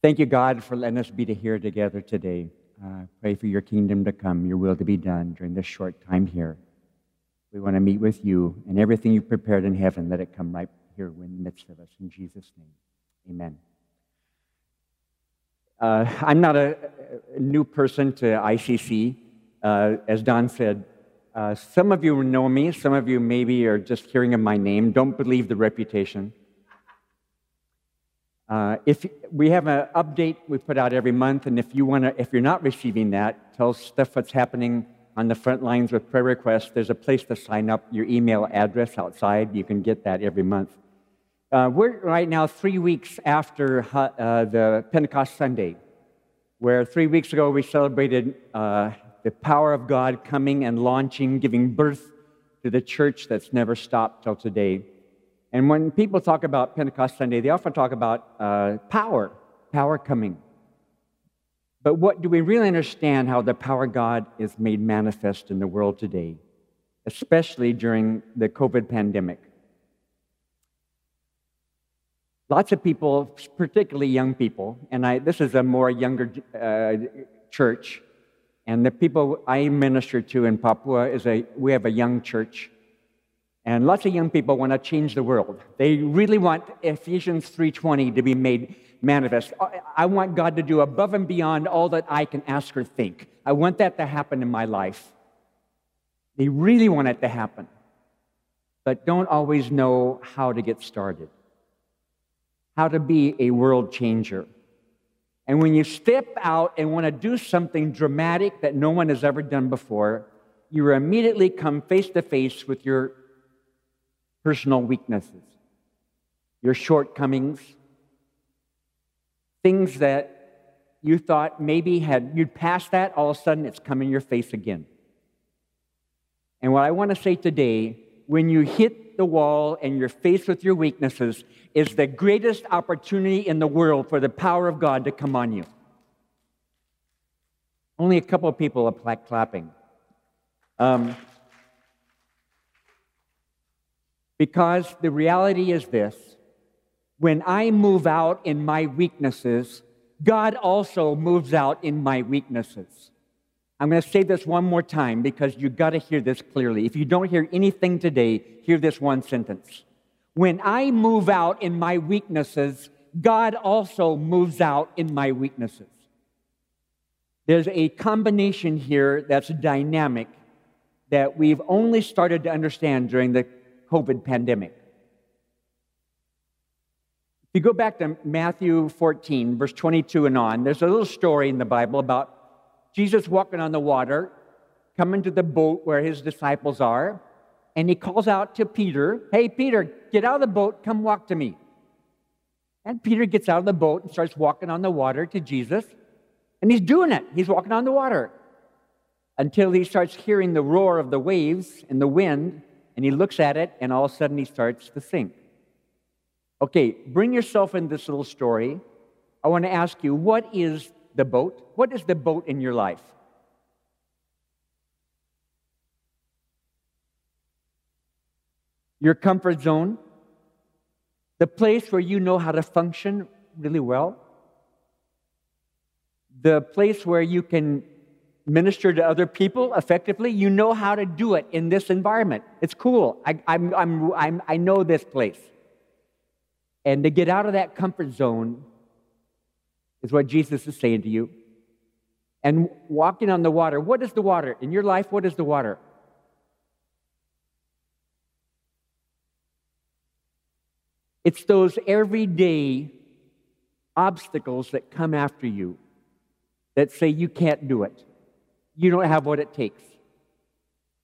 Thank you, God, for letting us be here together today. Uh, pray for your kingdom to come, your will to be done during this short time here. We want to meet with you, and everything you prepared in heaven, let it come right here in the midst of us. In Jesus' name, amen. Uh, I'm not a, a, new person to ICC. Uh, as Don said, uh, some of you know me, some of you maybe are just hearing of my name. Don't believe the reputation. Uh, if we have an update we put out every month, and if you want to, if you're not receiving that, tell stuff what's happening on the front lines with prayer requests. There's a place to sign up. Your email address outside. You can get that every month. Uh, we're right now three weeks after uh, the Pentecost Sunday, where three weeks ago we celebrated uh, the power of God coming and launching, giving birth to the church that's never stopped till today. And when people talk about Pentecost Sunday, they often talk about uh, power, power coming. But what do we really understand how the power of God is made manifest in the world today, especially during the COVID pandemic? Lots of people, particularly young people, and I, this is a more younger uh, church, and the people I minister to in Papua is a we have a young church and lots of young people want to change the world. They really want Ephesians 3:20 to be made manifest. I want God to do above and beyond all that I can ask or think. I want that to happen in my life. They really want it to happen, but don't always know how to get started. How to be a world changer. And when you step out and want to do something dramatic that no one has ever done before, you immediately come face to face with your personal weaknesses, your shortcomings, things that you thought maybe had you'd passed that, all of a sudden it's come in your face again. And what I want to say today, when you hit the wall and you're faced with your weaknesses, is the greatest opportunity in the world for the power of God to come on you. Only a couple of people are clapping. Um, Because the reality is this when I move out in my weaknesses, God also moves out in my weaknesses. I'm going to say this one more time because you got to hear this clearly. If you don't hear anything today, hear this one sentence. When I move out in my weaknesses, God also moves out in my weaknesses. There's a combination here that's dynamic that we've only started to understand during the COVID pandemic. If you go back to Matthew 14, verse 22 and on, there's a little story in the Bible about Jesus walking on the water, coming to the boat where his disciples are, and he calls out to Peter, Hey, Peter, get out of the boat, come walk to me. And Peter gets out of the boat and starts walking on the water to Jesus. And he's doing it. He's walking on the water until he starts hearing the roar of the waves and the wind and he looks at it, and all of a sudden he starts to think. Okay, bring yourself in this little story. I want to ask you, what is the boat? What is the boat in your life? Your comfort zone, the place where you know how to function really well, the place where you can minister to other people effectively, you know how to do it in this environment. It's cool. I, I'm, I'm, I'm, I know this place. And to get out of that comfort zone is what Jesus is saying to you. And walking on the water. What is the water? In your life, what is the water? It's those everyday obstacles that come after you that say you can't do it you don't have what it takes.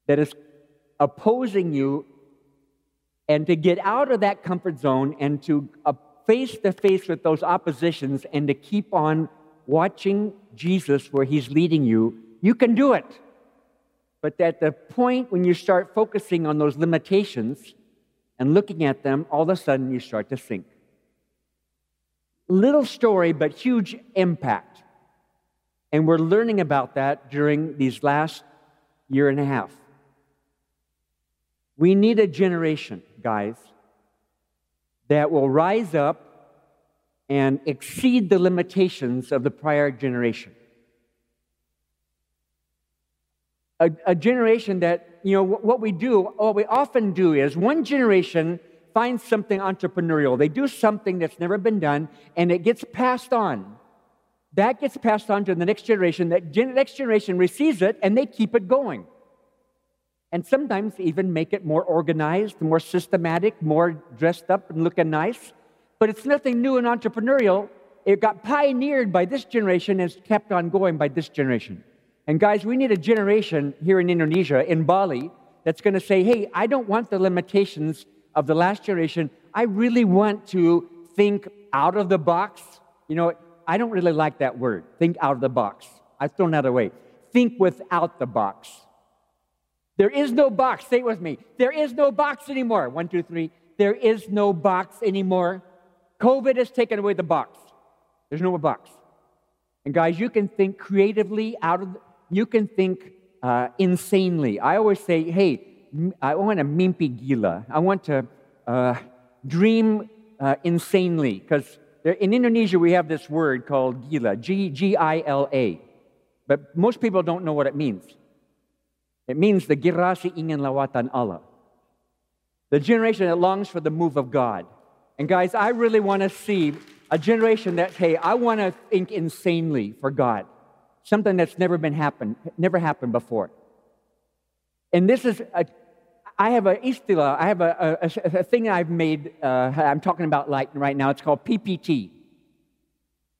That is opposing you, and to get out of that comfort zone and to uh, face to face with those oppositions and to keep on watching Jesus where He's leading you, you can do it. But at the point when you start focusing on those limitations and looking at them, all of a sudden you start to sink. Little story, but huge impact. And we're learning about that during these last year and a half. We need a generation, guys, that will rise up and exceed the limitations of the prior generation. A, a, generation that, you know, what we do, what we often do is one generation finds something entrepreneurial. They do something that's never been done and it gets passed on. That gets passed on to the next generation. That gen- next generation receives it and they keep it going. And sometimes even make it more organized, more systematic, more dressed up and looking nice. But it's nothing new and entrepreneurial. It got pioneered by this generation and it's kept on going by this generation. And guys, we need a generation here in Indonesia, in Bali, that's going to say, hey, I don't want the limitations of the last generation. I really want to think out of the box. You know, I don't really like that word, think out of the box. I've thrown that away. Think without the box. There is no box. Say it with me. There is no box anymore. One, two, three. There is no box anymore. COVID has taken away the box. There's no more box. And guys, you can think creatively out of, you can think uh, insanely. I always say, hey, I want to mimpi gila. I want to uh, dream uh, insanely because in Indonesia we have this word called gila, G G I L A, but most people don't know what it means. It means the girasi ingin lawatan Allah, the generation that longs for the move of God. And guys, I really want to see a generation that, hey, I want to think insanely for God, something that's never been happened, never happened before. And this is a I have a istila, I have a, a, a thing I've made, uh, I'm talking about like right now, it's called PPT.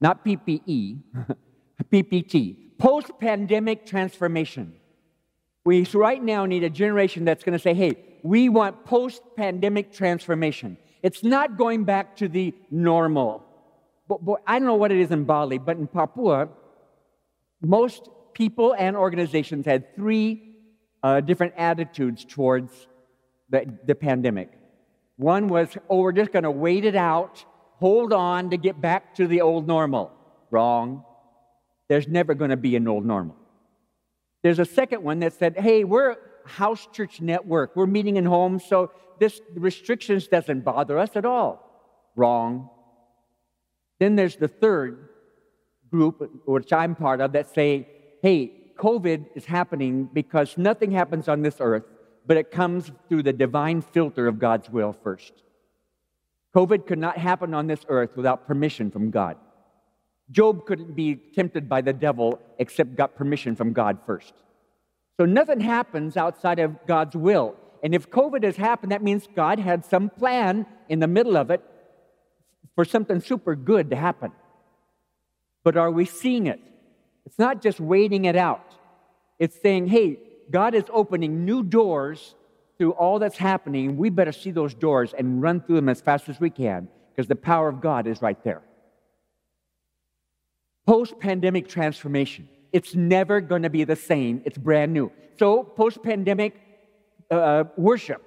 Not PPE, PPT. Post pandemic transformation. We right now need a generation that's going to say, hey, we want post pandemic transformation. It's not going back to the normal. But, but, I don't know what it is in Bali, but in Papua, most people and organizations had three uh, different attitudes towards the, the pandemic. One was, oh, we're just going to wait it out, hold on to get back to the old normal. Wrong. There's never going to be an old normal. There's a second one that said, hey, we're house church network. We're meeting in homes, so this restrictions doesn't bother us at all. Wrong. Then there's the third group, which I'm part of, that say, hey, COVID is happening because nothing happens on this earth, but it comes through the divine filter of God's will first. COVID could not happen on this earth without permission from God. Job couldn't be tempted by the devil except got permission from God first. So nothing happens outside of God's will. And if COVID has happened, that means God had some plan in the middle of it for something super good to happen. But are we seeing it? It's not just waiting it out, it's saying, hey, God is opening new doors through all that's happening. We better see those doors and run through them as fast as we can because the power of God is right there. Post pandemic transformation. It's never going to be the same. It's brand new. So, post pandemic uh, worship.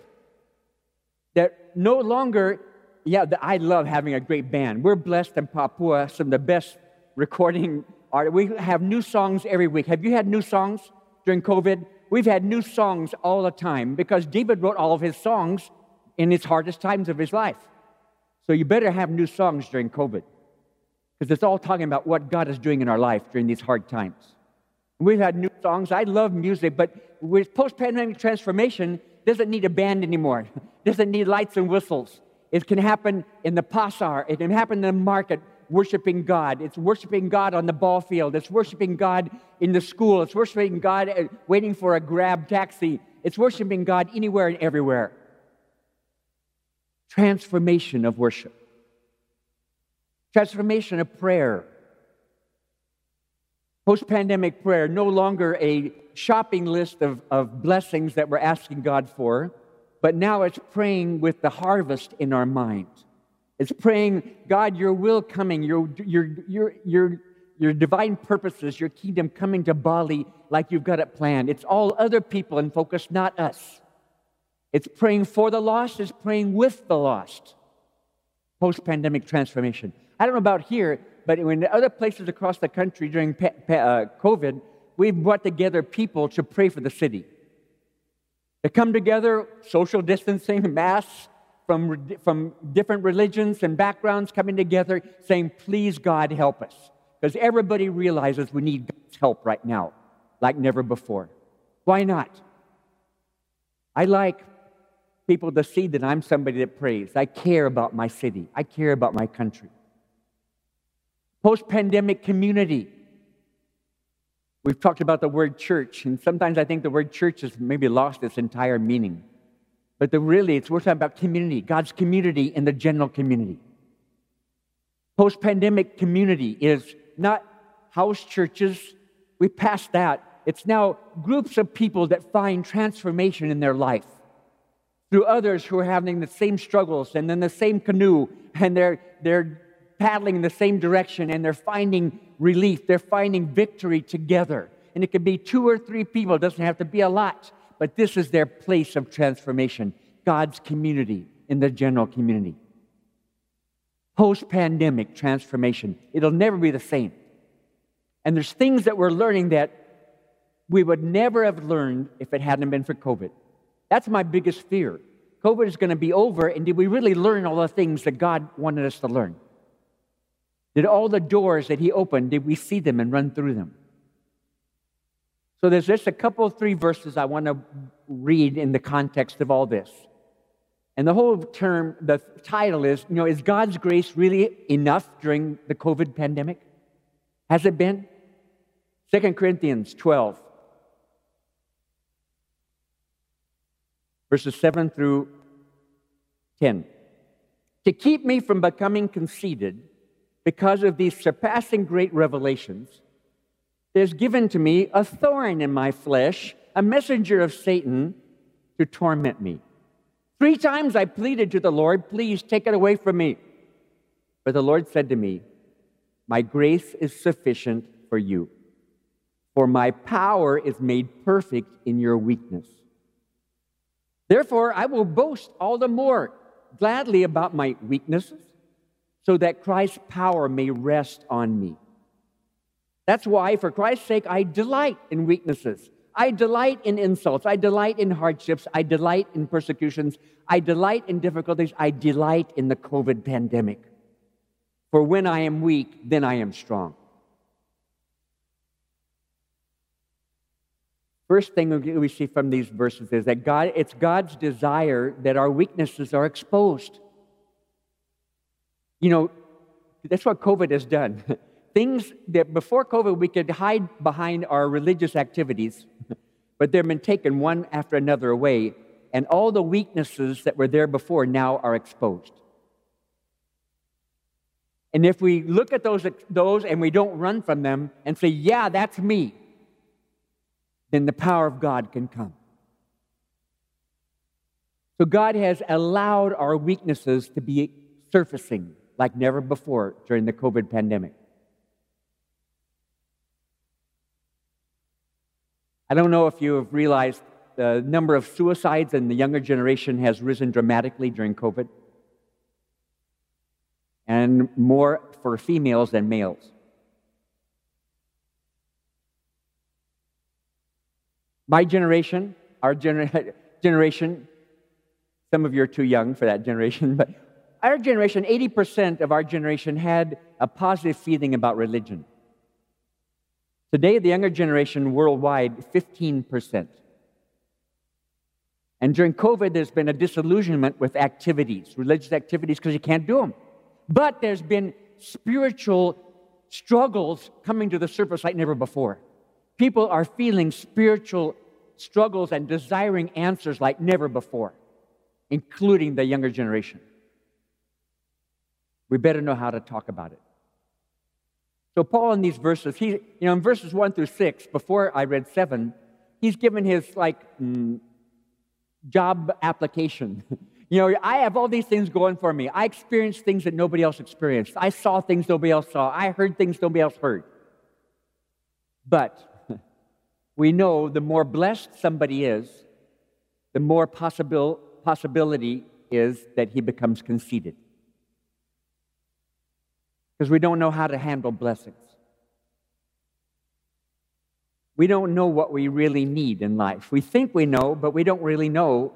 That no longer, yeah, I love having a great band. We're blessed in Papua, some of the best recording we have new songs every week. Have you had new songs during COVID? We've had new songs all the time because David wrote all of his songs in his hardest times of his life. So you better have new songs during COVID because it's all talking about what God is doing in our life during these hard times. We've had new songs. I love music, but with post-pandemic transformation, doesn't need a band anymore. doesn't need lights and whistles. It can happen in the pasar. It can happen in the market worshiping God. It's worshiping God on the ball field. It's worshiping God in the school. It's worshiping God uh, waiting for a grab taxi. It's worshiping God anywhere and everywhere. Transformation of worship, transformation of prayer. Post pandemic prayer, no longer a shopping list of, of blessings that we're asking God for, but now it's praying with the harvest in our mind. It's praying, God, your will coming, your, your, your, your, your divine purposes, your kingdom coming to Bali like you've got it planned. It's all other people in focus, not us. It's praying for the lost, it's praying with the lost. Post pandemic transformation. I don't know about here, but in other places across the country during uh, COVID, we've brought together people to pray for the city. To come together, social distancing, masks, from, from different religions and backgrounds coming together saying, Please, God, help us. Because everybody realizes we need God's help right now, like never before. Why not? I like people to see that I'm somebody that prays. I care about my city, I care about my country. Post pandemic community. We've talked about the word church, and sometimes I think the word church has maybe lost its entire meaning. But the, really, it's we're talking about community, God's community and the general community. Post pandemic community is not house churches. We passed that. It's now groups of people that find transformation in their life through others who are having the same struggles and in the same canoe and they're, they're paddling in the same direction and they're finding relief. They're finding victory together. And it could be two or three people, it doesn't have to be a lot but this is their place of transformation God's community in the general community. Post pandemic transformation. It'll never be the same. And there's things that we're learning that we would never have learned if it hadn't been for COVID. That's my biggest fear. COVID is going to be over, and did we really learn all the things that God wanted us to learn? Did all the doors that He opened, did we see them and run through them? So there's just a couple of three verses I want to read in the context of all this. And the whole term, the title is, you know, is God's grace really enough during the COVID pandemic? Has it been? 2 Corinthians 12, verses 7 through 10. To keep me from becoming conceited because of these surpassing great revelations, there's given to me a thorn in my flesh, a messenger of Satan to torment me. Three times I pleaded to the Lord, please take it away from me. But the Lord said to me, My grace is sufficient for you, for my power is made perfect in your weakness. Therefore, I will boast all the more gladly about my weaknesses, so that Christ's power may rest on me. That's why, for Christ's sake, I delight in weaknesses. I delight in insults. I delight in hardships. I delight in persecutions. I delight in difficulties. I delight in the COVID pandemic. For when I am weak, then I am strong. First thing we see from these verses is that God, it's God's desire that our weaknesses are exposed. You know, that's what COVID has done. things that before COVID we could hide behind our religious activities, but they've been taken one after another away, and all the weaknesses that were there before now are exposed. And if we look at those, those and we don't run from them and say, Yeah, that's me, then the power of God can come. So God has allowed our weaknesses to be surfacing like never before during the COVID pandemic. I don't know if you have realized the number of suicides in the younger generation has risen dramatically during COVID, and more for females than males. My generation, our gener- generation, some of you are too young for that generation, but our generation, 80% of our generation had a positive feeling about religion. Today, the younger generation worldwide, 15%. And during COVID, there's been a disillusionment with activities, religious activities, because you can't do them. But there's been spiritual struggles coming to the surface like never before. People are feeling spiritual struggles and desiring answers like never before, including the younger generation. We better know how to talk about it. So, Paul, in these verses, he, you know, in verses 1 through 6, before I read 7, he's given his, like, mm, job application. you know, I have all these things going for me. I experienced things that nobody else experienced. I saw things nobody else saw. I heard things nobody else heard. But we know the more blessed somebody is, the more possible, possibility is that he becomes conceited because we don't know how to handle blessings. We don't know what we really need in life. We think we know, but we don't really know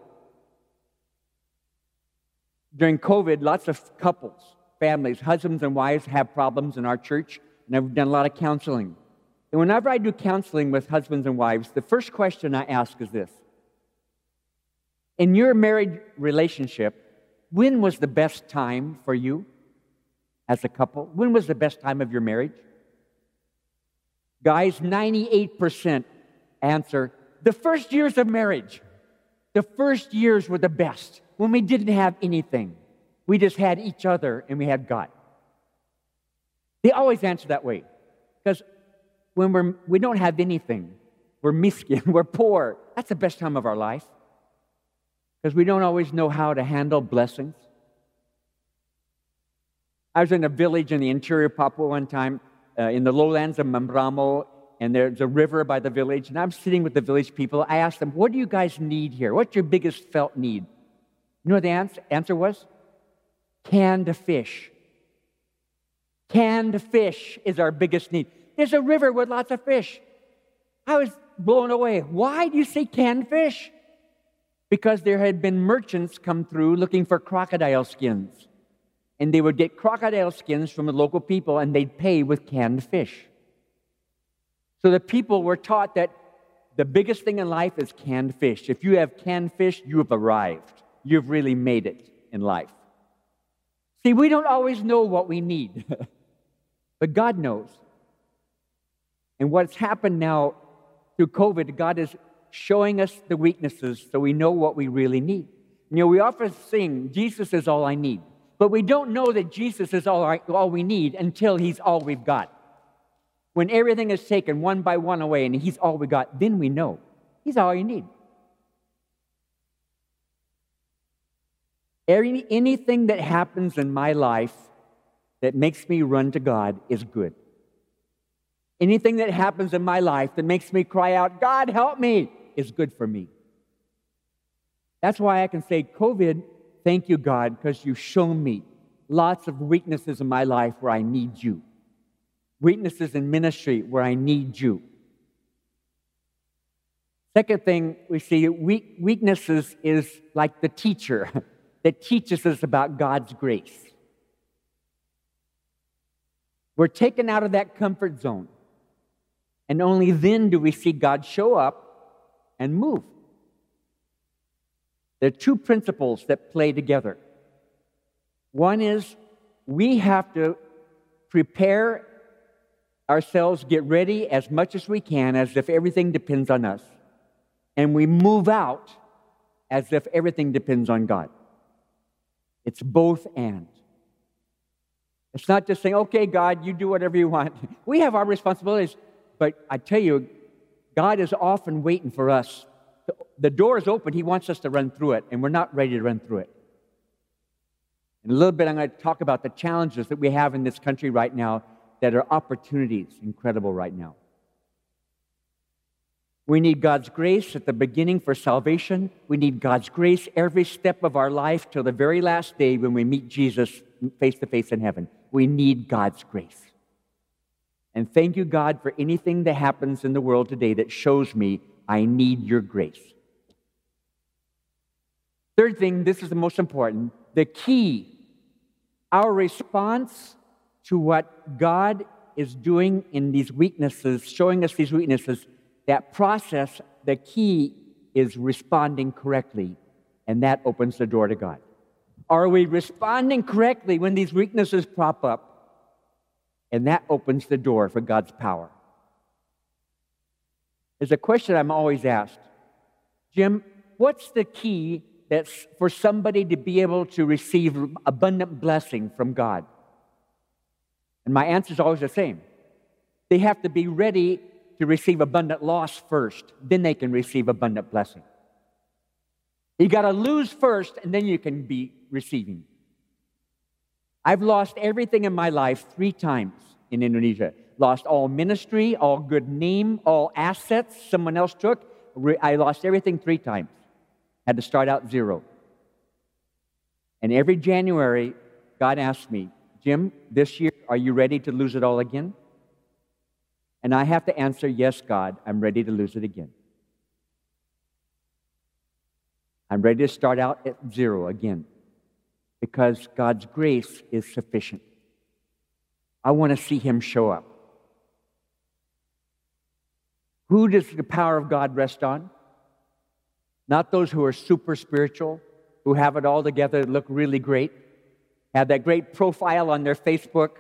During COVID, lots of couples, families, husbands and wives have problems in our church, and I've done a lot of counseling. And whenever I do counseling with husbands and wives, the first question I ask is this In your married relationship, when was the best time for you as a couple? When was the best time of your marriage? Guys, 98% answer the first years of marriage. The first years were the best when we didn't have anything. We just had each other and we had God. They always answer that way because when we're, we don't have anything, we're miskin, we're poor. That's the best time of our life because we don't always know how to handle blessings. I was in a village in the interior of Papua one time, uh, in the lowlands of Mamberamo, and there's a river by the village, and I'm sitting with the village people. I asked them, What do you guys need here? What's your biggest felt need? You know what the answer, answer was? Canned fish. Canned fish is our biggest need. There's a river with lots of fish. I was blown away. Why do you say canned fish? Because there had been merchants come through looking for crocodile skins. And they would get crocodile skins from the local people and they'd pay with canned fish. So the people were taught that the biggest thing in life is canned fish. If you have canned fish, you have arrived. You've really made it in life. See, we don't always know what we need, but God knows. And what's happened now through COVID, God is showing us the weaknesses so we know what we really need. You know, we often sing, Jesus is all I need. But we don't know that Jesus is all, all we need until he's all we've got. When everything is taken one by one away and he's all we got, then we know he's all you need. Any, anything that happens in my life that makes me run to God is good. Anything that happens in my life that makes me cry out, God, help me, is good for me. That's why I can say, COVID, thank you, God, because you've shown me lots of weaknesses in my life where I need you, weaknesses in ministry where I need you. Second thing we see, weak, weaknesses is like the teacher that teaches us about God's grace. We're taken out of that comfort zone. And only then do we see God show up and move. There are two principles that play together. One is we have to prepare ourselves, get ready as much as we can, as if everything depends on us. And we move out as if everything depends on God. It's both and. It's not just saying, okay, God, you do whatever you want. We have our responsibilities, but I tell you, God is often waiting for us. The door is open, He wants us to run through it, and we're not ready to run through it. In a little bit, I'm going to talk about the challenges that we have in this country right now that are opportunities, incredible right now. We need God's grace at the beginning for salvation. We need God's grace every step of our life till the very last day when we meet Jesus face to face in heaven. We need God's grace. And thank you, God, for anything that happens in the world today that shows me I need your grace. Third thing, this is the most important the key, our response to what God is doing in these weaknesses, showing us these weaknesses, that process, the key is responding correctly, and that opens the door to God. Are we responding correctly when these weaknesses prop up? And that opens the door for God's power. There's a question I'm always asked Jim, what's the key that's for somebody to be able to receive abundant blessing from God? And my answer is always the same. They have to be ready to receive abundant loss first, then they can receive abundant blessing. You got to lose first, and then you can be receiving. I've lost everything in my life three times in Indonesia. Lost all ministry, all good name, all assets someone else took. I lost everything three times. Had to start out zero. And every January, God asked me, Jim, this year, are you ready to lose it all again? And I have to answer, Yes, God, I'm ready to lose it again. I'm ready to start out at zero again. because God's grace is sufficient. I want to see Him show up. Who does the power of God rest on? Not those who are super spiritual, who have it all together, look really great, have that great profile on their Facebook.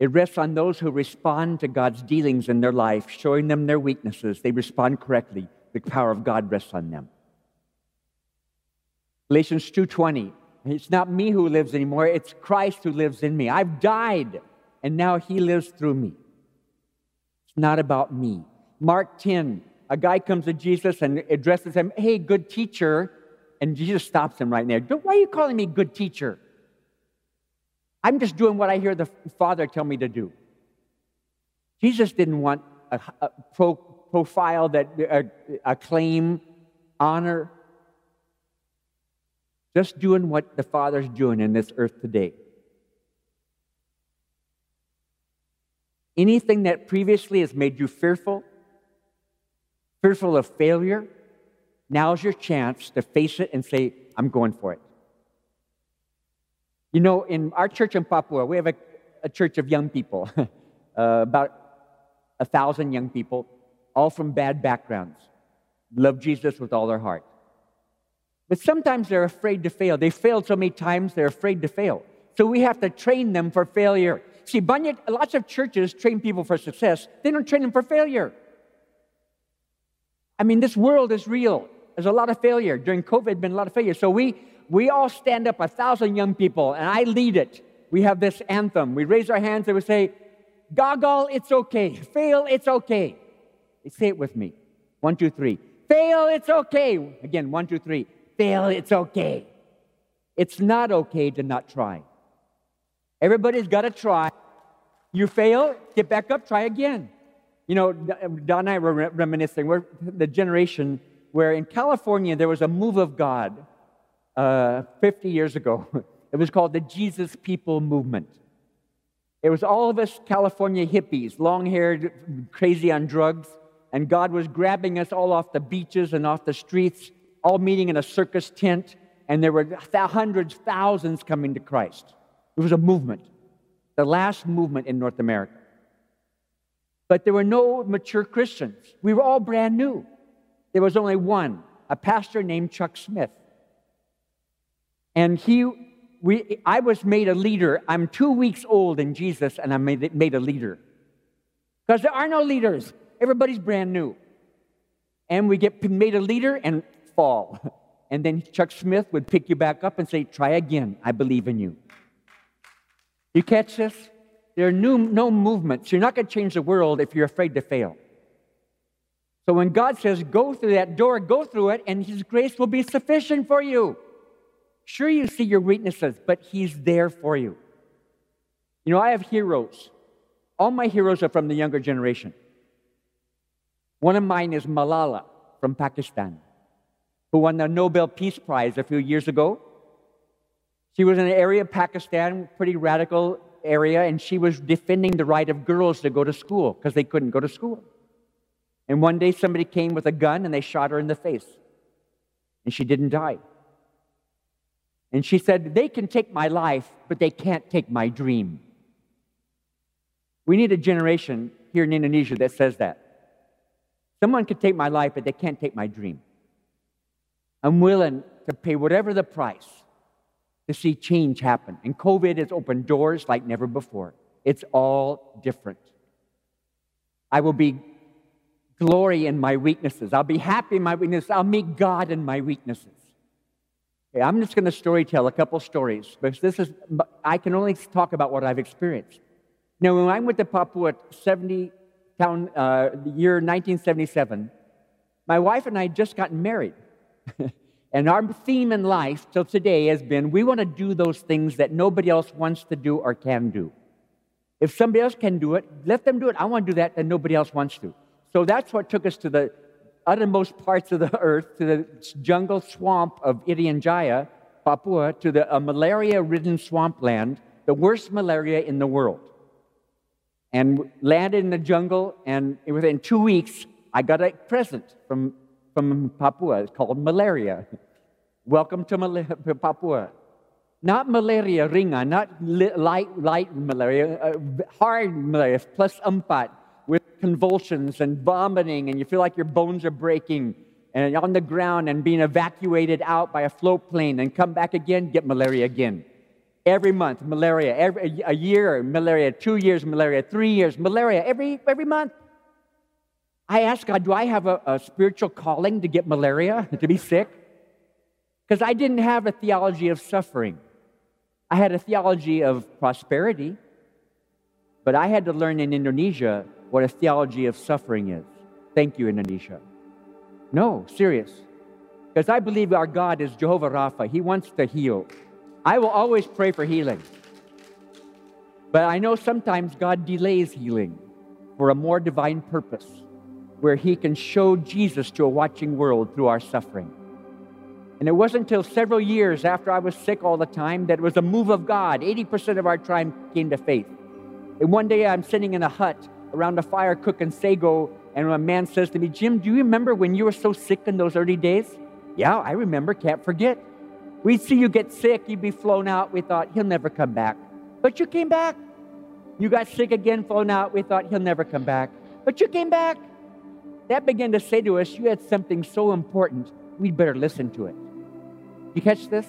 It rests on those who respond to God's dealings in their life, showing them their weaknesses. They respond correctly. The power of God rests on them. Galatians 2:20. It's not me who lives anymore, it's Christ who lives in me. I've died and now he lives through me. It's not about me. Mark 10, a guy comes to Jesus and addresses him, Hey, good teacher. And Jesus stops him right there. Why are you calling me good teacher? I'm just doing what I hear the Father tell me to do. Jesus didn't want a, a pro, profile that a, a claim, honor. Just doing what the Father's doing in this earth today. Anything that previously has made you fearful, fearful of failure, now's your chance to face it and say, I'm going for it. You know, in our church in Papua, we have a, a church of young people, uh, about a thousand young people, all from bad backgrounds, love Jesus with all their heart. But sometimes they're afraid to fail. They failed so many times, they're afraid to fail. So we have to train them for failure. See, Bunyat, lots of churches train people for success, they don't train them for failure. I mean, this world is real. There's a lot of failure. During COVID, been a lot of failure. So we, we all stand up, a thousand young people, and I lead it. We have this anthem. We raise our hands and we say, Goggle, it's okay. Fail, it's okay. Say it with me. One, two, three. Fail, it's okay. Again, one, two, three. Fail, it's okay. It's not okay to not try. Everybody's got to try. You fail, get back up, try again. You know, Don and I were reminiscing. We're the generation where in California there was a move of God uh, 50 years ago. It was called the Jesus People Movement. It was all of us California hippies, long haired, crazy on drugs, and God was grabbing us all off the beaches and off the streets, all meeting in a circus tent, and there were hundreds, thousands coming to Christ. It was a movement, the last movement in North America. But there were no mature Christians. We were all brand new. There was only one, a pastor named Chuck Smith. And he, we, I was made a leader. I'm two weeks old in Jesus, and I'm made, made a leader. Because there are no leaders. Everybody's brand new. And we get made a leader and fall. And then Chuck Smith would pick you back up and say, Try again. I believe in you. You catch this? There are new, no movements. You're not going to change the world if you're afraid to fail. So when God says, go through that door, go through it, and His grace will be sufficient for you. Sure, you see your weaknesses, but He's there for you. You know, I have heroes. All my heroes are from the younger generation. One of mine is Malala from Pakistan, who won the Nobel Peace Prize a few years ago. She was in an area of Pakistan, pretty radical area, and she was defending the right of girls to go to school because they couldn't go to school. And one day somebody came with a gun and they shot her in the face. And she didn't die. And she said, They can take my life, but they can't take my dream. We need a generation here in Indonesia that says that. Someone can take my life, but they can't take my dream. I'm willing to pay whatever the price to see change happen. And COVID has opened doors like never before. It's all different. I will be glory in my weaknesses. I'll be happy in my weaknesses. I'll meet God in my weaknesses. Okay, I'm just going to story tell a couple stories because this is I can only talk about what I've experienced. Now, when I went to Papua 70 town, uh, the year 1977, my wife and I had just gotten married. And our theme in life till today has been we want to do those things that nobody else wants to do or can do. If somebody else can do it, let them do it. I want to do that that nobody else wants to. So that's what took us to the uttermost parts of the earth, to the jungle swamp of Irian Jaya, Papua, to the malaria ridden swampland, the worst malaria in the world. And landed in the jungle, and within two weeks, I got a present from from Papua. It's called malaria. Welcome to Papua. Not malaria ringa, not light, light malaria, uh, hard malaria, plus umpat, with convulsions and vomiting, and you feel like your bones are breaking, and on the ground and being evacuated out by a float plane, and come back again, get malaria again. Every month, malaria. Every, a year, malaria. Two years, malaria. Three years, malaria. Every, every month. I asked God, do I have a, a spiritual calling to get malaria, to be sick? Because I didn't have a theology of suffering. I had a theology of prosperity, but I had to learn in Indonesia what a theology of suffering is. Thank you, Indonesia. No, serious. Because I believe our God is Jehovah Rapha. He wants to heal. I will always pray for healing. But I know sometimes God delays healing for a more divine purpose where He can show Jesus to a watching world through our suffering. And it wasn't until several years after I was sick all the time that it was a move of God. 80% of our tribe came to faith. And one day I'm sitting in a hut around a fire cooking sago, and a man says to me, Jim, do you remember when you were so sick in those early days? Yeah, I remember, can't forget. We'd see you get sick, you'd be flown out. We thought, he'll never come back. But you came back. You got sick again, flown out. We thought, he'll never come back. But you came back. That began to say to us, you had something so important, we'd better listen to it. You catch this?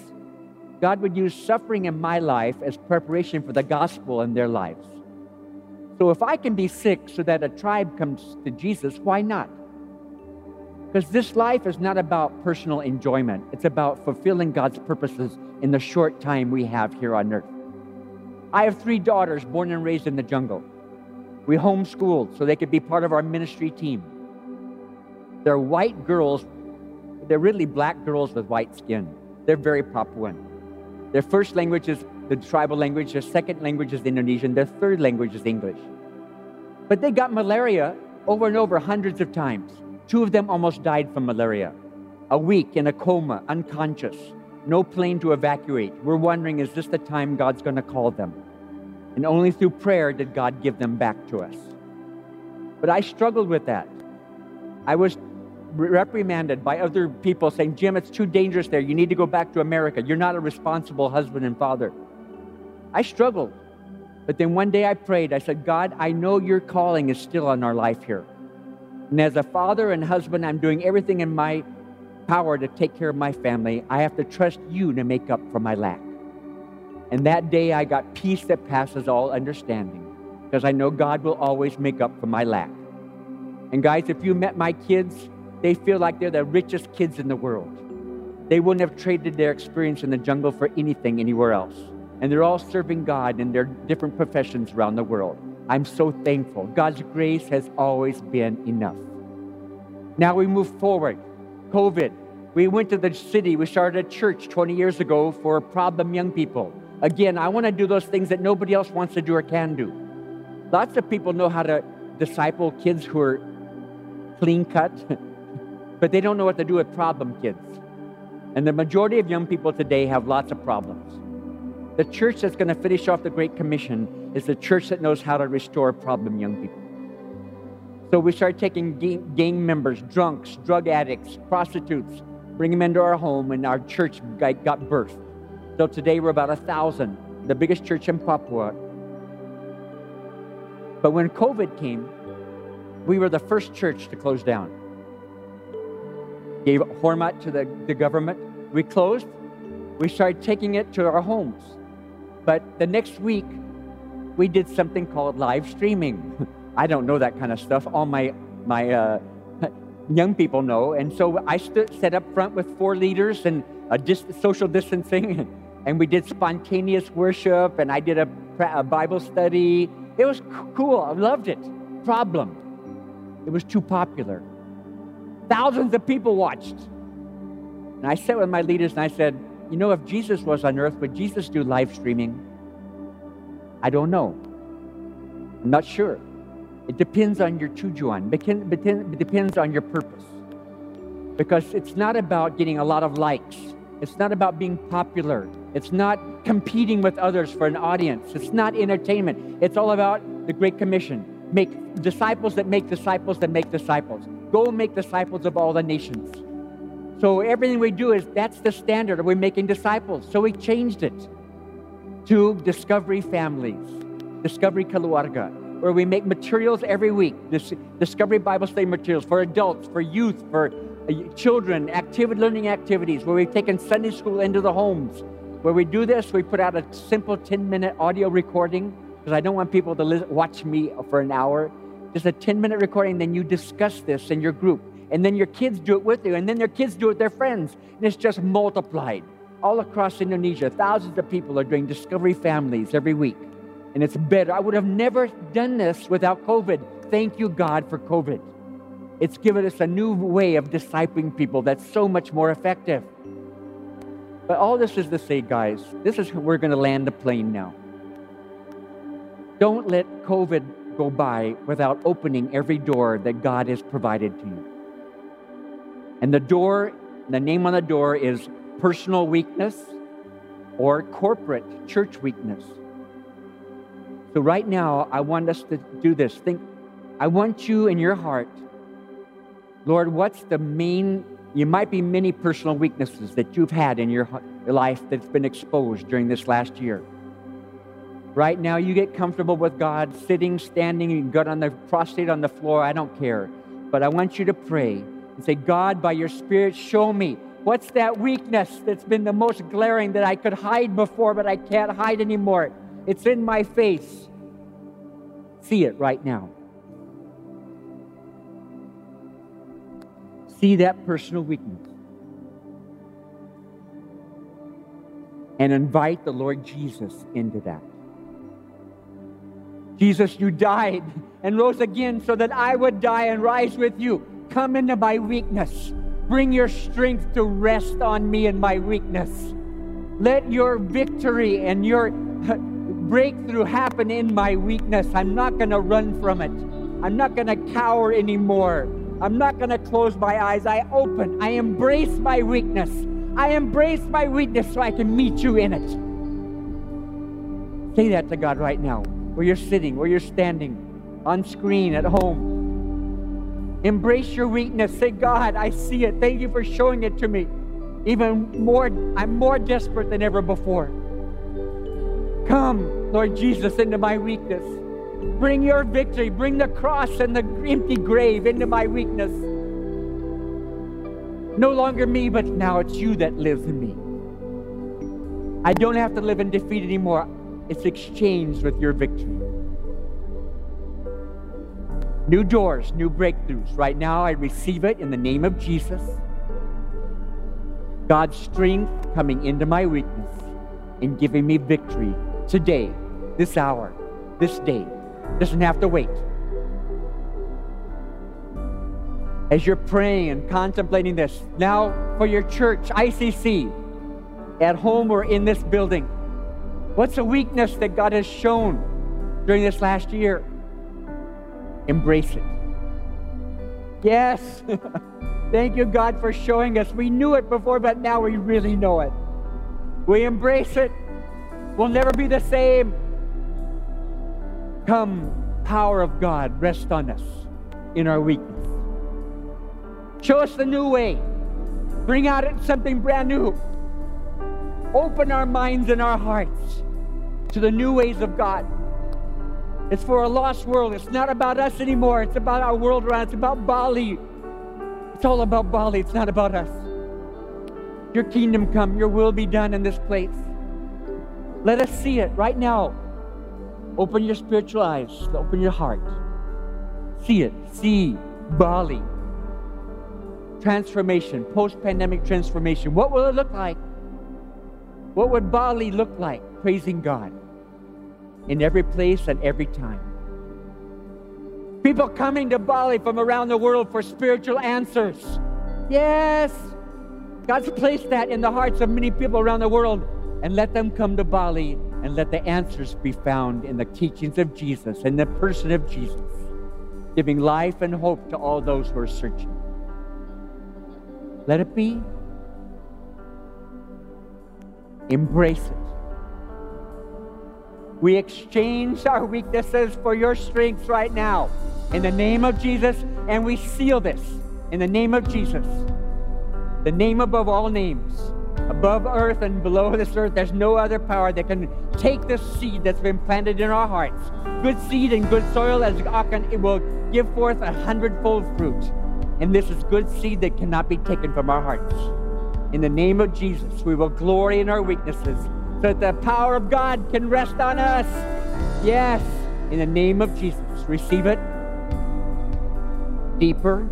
God would use suffering in my life as preparation for the gospel in their lives. So if I can be sick so that a tribe comes to Jesus, why not? Because this life is not about personal enjoyment, it's about fulfilling God's purposes in the short time we have here on earth. I have three daughters born and raised in the jungle. We homeschooled so they could be part of our ministry team. They're white girls, they're really black girls with white skin. They're very Papuan. Their first language is the tribal language, their second language is Indonesian, their third language is English. But they got malaria over and over hundreds of times. Two of them almost died from malaria. A week in a coma, unconscious, no plane to evacuate. We're wondering, is this the time God's going to call them? And only through prayer did God give them back to us. But I struggled with that. I was reprimanded by other people saying, Jim, it's too dangerous there. You need to go back to America. You're not a responsible husband and father. I struggled. But then one day I prayed. I said, God, I know your calling is still on our life here. And as a father and husband, I'm doing everything in my power to take care of my family. I have to trust you to make up for my lack. And that day I got peace that passes all understanding because I know God will always make up for my lack. And guys, if you met my kids, they feel like they're the richest kids in the world. They wouldn't have traded their experience in the jungle for anything anywhere else. And they're all serving God in their different professions around the world. I'm so thankful. God's grace has always been enough. Now we move forward. COVID. We went to the city. We started a church 20 years ago for problem young people. Again, I want to do those things that nobody else wants to do or can do. Lots of people know how to disciple kids who are clean cut, but they don't know what to do with problem kids. And the majority of young people today have lots of problems. The church that's going to finish off the Great Commission is the church that knows how to restore problem young people. So we started taking gang members, drunks, drug addicts, prostitutes, bring them into our home, and our church got birthed. So today we're about a thousand, the biggest church in Papua. But when COVID came, we were the first church to close down gave Hormat to the, the government. We closed. We started taking it to our homes. But the next week, we did something called live streaming. I don't know that kind of stuff. All my, my uh, young people know. And so I stood, set up front with four leaders and a dis- social distancing. And we did spontaneous worship. And I did a, a Bible study. It was cool. I loved it. Problem it was too popular. Thousands of people watched. And I sat with my leaders and I said, You know, if Jesus was on earth, would Jesus do live streaming? I don't know. I'm not sure. It depends on your tujuan. It depends on your purpose. Because it's not about getting a lot of likes. It's not about being popular. It's not competing with others for an audience. It's not entertainment. It's all about the Great Commission. Make disciples that make disciples that make disciples. Go make disciples of all the nations. So everything we do is that's the standard. Are we making disciples? So we changed it to Discovery Families, Discovery Keluarga, where we make materials every week. This Discovery Bible study materials for adults, for youth, for uh, children, activity learning activities, where we've taken Sunday school into the homes. Where we do this, we put out a simple 10 minute audio recording because I don't want people to listen, watch me for an hour. Just a 10 minute recording, then you discuss this in your group and then your kids do it with you, and then their kids do it with their friends, and it's just multiplied. All across Indonesia, thousands of people are doing discovery families every week, and it's better. I would have never done this without COVID. Thank you, God, for COVID. It's given us a new way of discipling people that's so much more effective. But all this is to say, guys, this is we're going to land the plane now. Don't let COVID go by without opening every door that God has provided to you. And the door, the name on the door is personal weakness or corporate church weakness. So, right now, I want us to do this. Think, I want you in your heart, Lord, what's the main, you might be many personal weaknesses that you've had in your life that's been exposed during this last year. Right now, you get comfortable with God, sitting, standing, you can get on the prostrate on the floor, I don't care. But I want you to pray and say, God, by your Spirit, show me what's that weakness that's been the most glaring that I could hide before, but I can't hide anymore. It's in my face. See it right now. See that personal weakness. And invite the Lord Jesus into that. Jesus, you died and rose again so that I would die and rise with you. Come into my weakness. Bring your strength to rest on me in my weakness. Let your victory and your breakthrough happen in my weakness. I'm not going to run from it. I'm not going to cower anymore. I'm not going to close my eyes. I open. I embrace my weakness. I embrace my weakness so I can meet you in it. Say that to God right now, where you're sitting, where you're standing, on screen, at home. Embrace your weakness. Say, God, I see it. Thank you for showing it to me. Even more, I'm more desperate than ever before. Come, Lord Jesus, into my weakness. Bring your victory. Bring the cross and the empty grave into my weakness. No longer me, but now it's you that lives in me. I don't have to live in defeat anymore. It's exchanged with your victory. New doors, new breakthroughs. Right now, I receive it in the name of Jesus. God's strength coming into my weakness and giving me victory today, this hour, this day. Doesn't have to wait. As you're praying and contemplating this, now for your church, ICC, at home or in this building, what's a weakness that God has shown during this last year? embrace it. Yes. Thank you, God, for showing us. We knew it before, but now we really know it. We embrace it. We'll never be the same. Come, power of God, rest on us in our weakness. Show us the new way. Bring out something brand new. Open our minds and our hearts to the new ways of God. It's for a lost world. It's not about us anymore. It's about our world around. It's about Bali. It's all about Bali. It's not about us. Your kingdom come, your will be done in this place. Let us see it right now. Open your spiritual eyes, open your heart. See it. See Bali. Transformation, post pandemic transformation. What will it look like? What would Bali look like? Praising God in every place and every time. People coming to Bali from around the world for spiritual answers. Yes, God's placed that in the hearts of many people around the world. And let them come to Bali and let the answers be found in the teachings of Jesus and the person of Jesus, giving life and hope to all those who are searching. Let it be. Embrace it. We exchange our weaknesses for your strengths right now. In the name of Jesus, and we seal this in the name of Jesus. The name above all names. Above earth and below this earth, there's no other power that can take the seed that's been planted in our hearts. Good seed and good soil, as Achan, it will give forth a hundredfold fruit. And this is good seed that cannot be taken from our hearts. In the name of Jesus, we will glory in our weaknesses that the power of God can rest on us. Yes, in the name of Jesus, receive it deeper,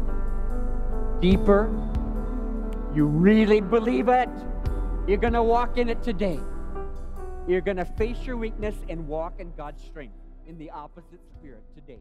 deeper. You really believe it? You're going to walk in it today. You're going to face your weakness and walk in God's strength in the opposite spirit today.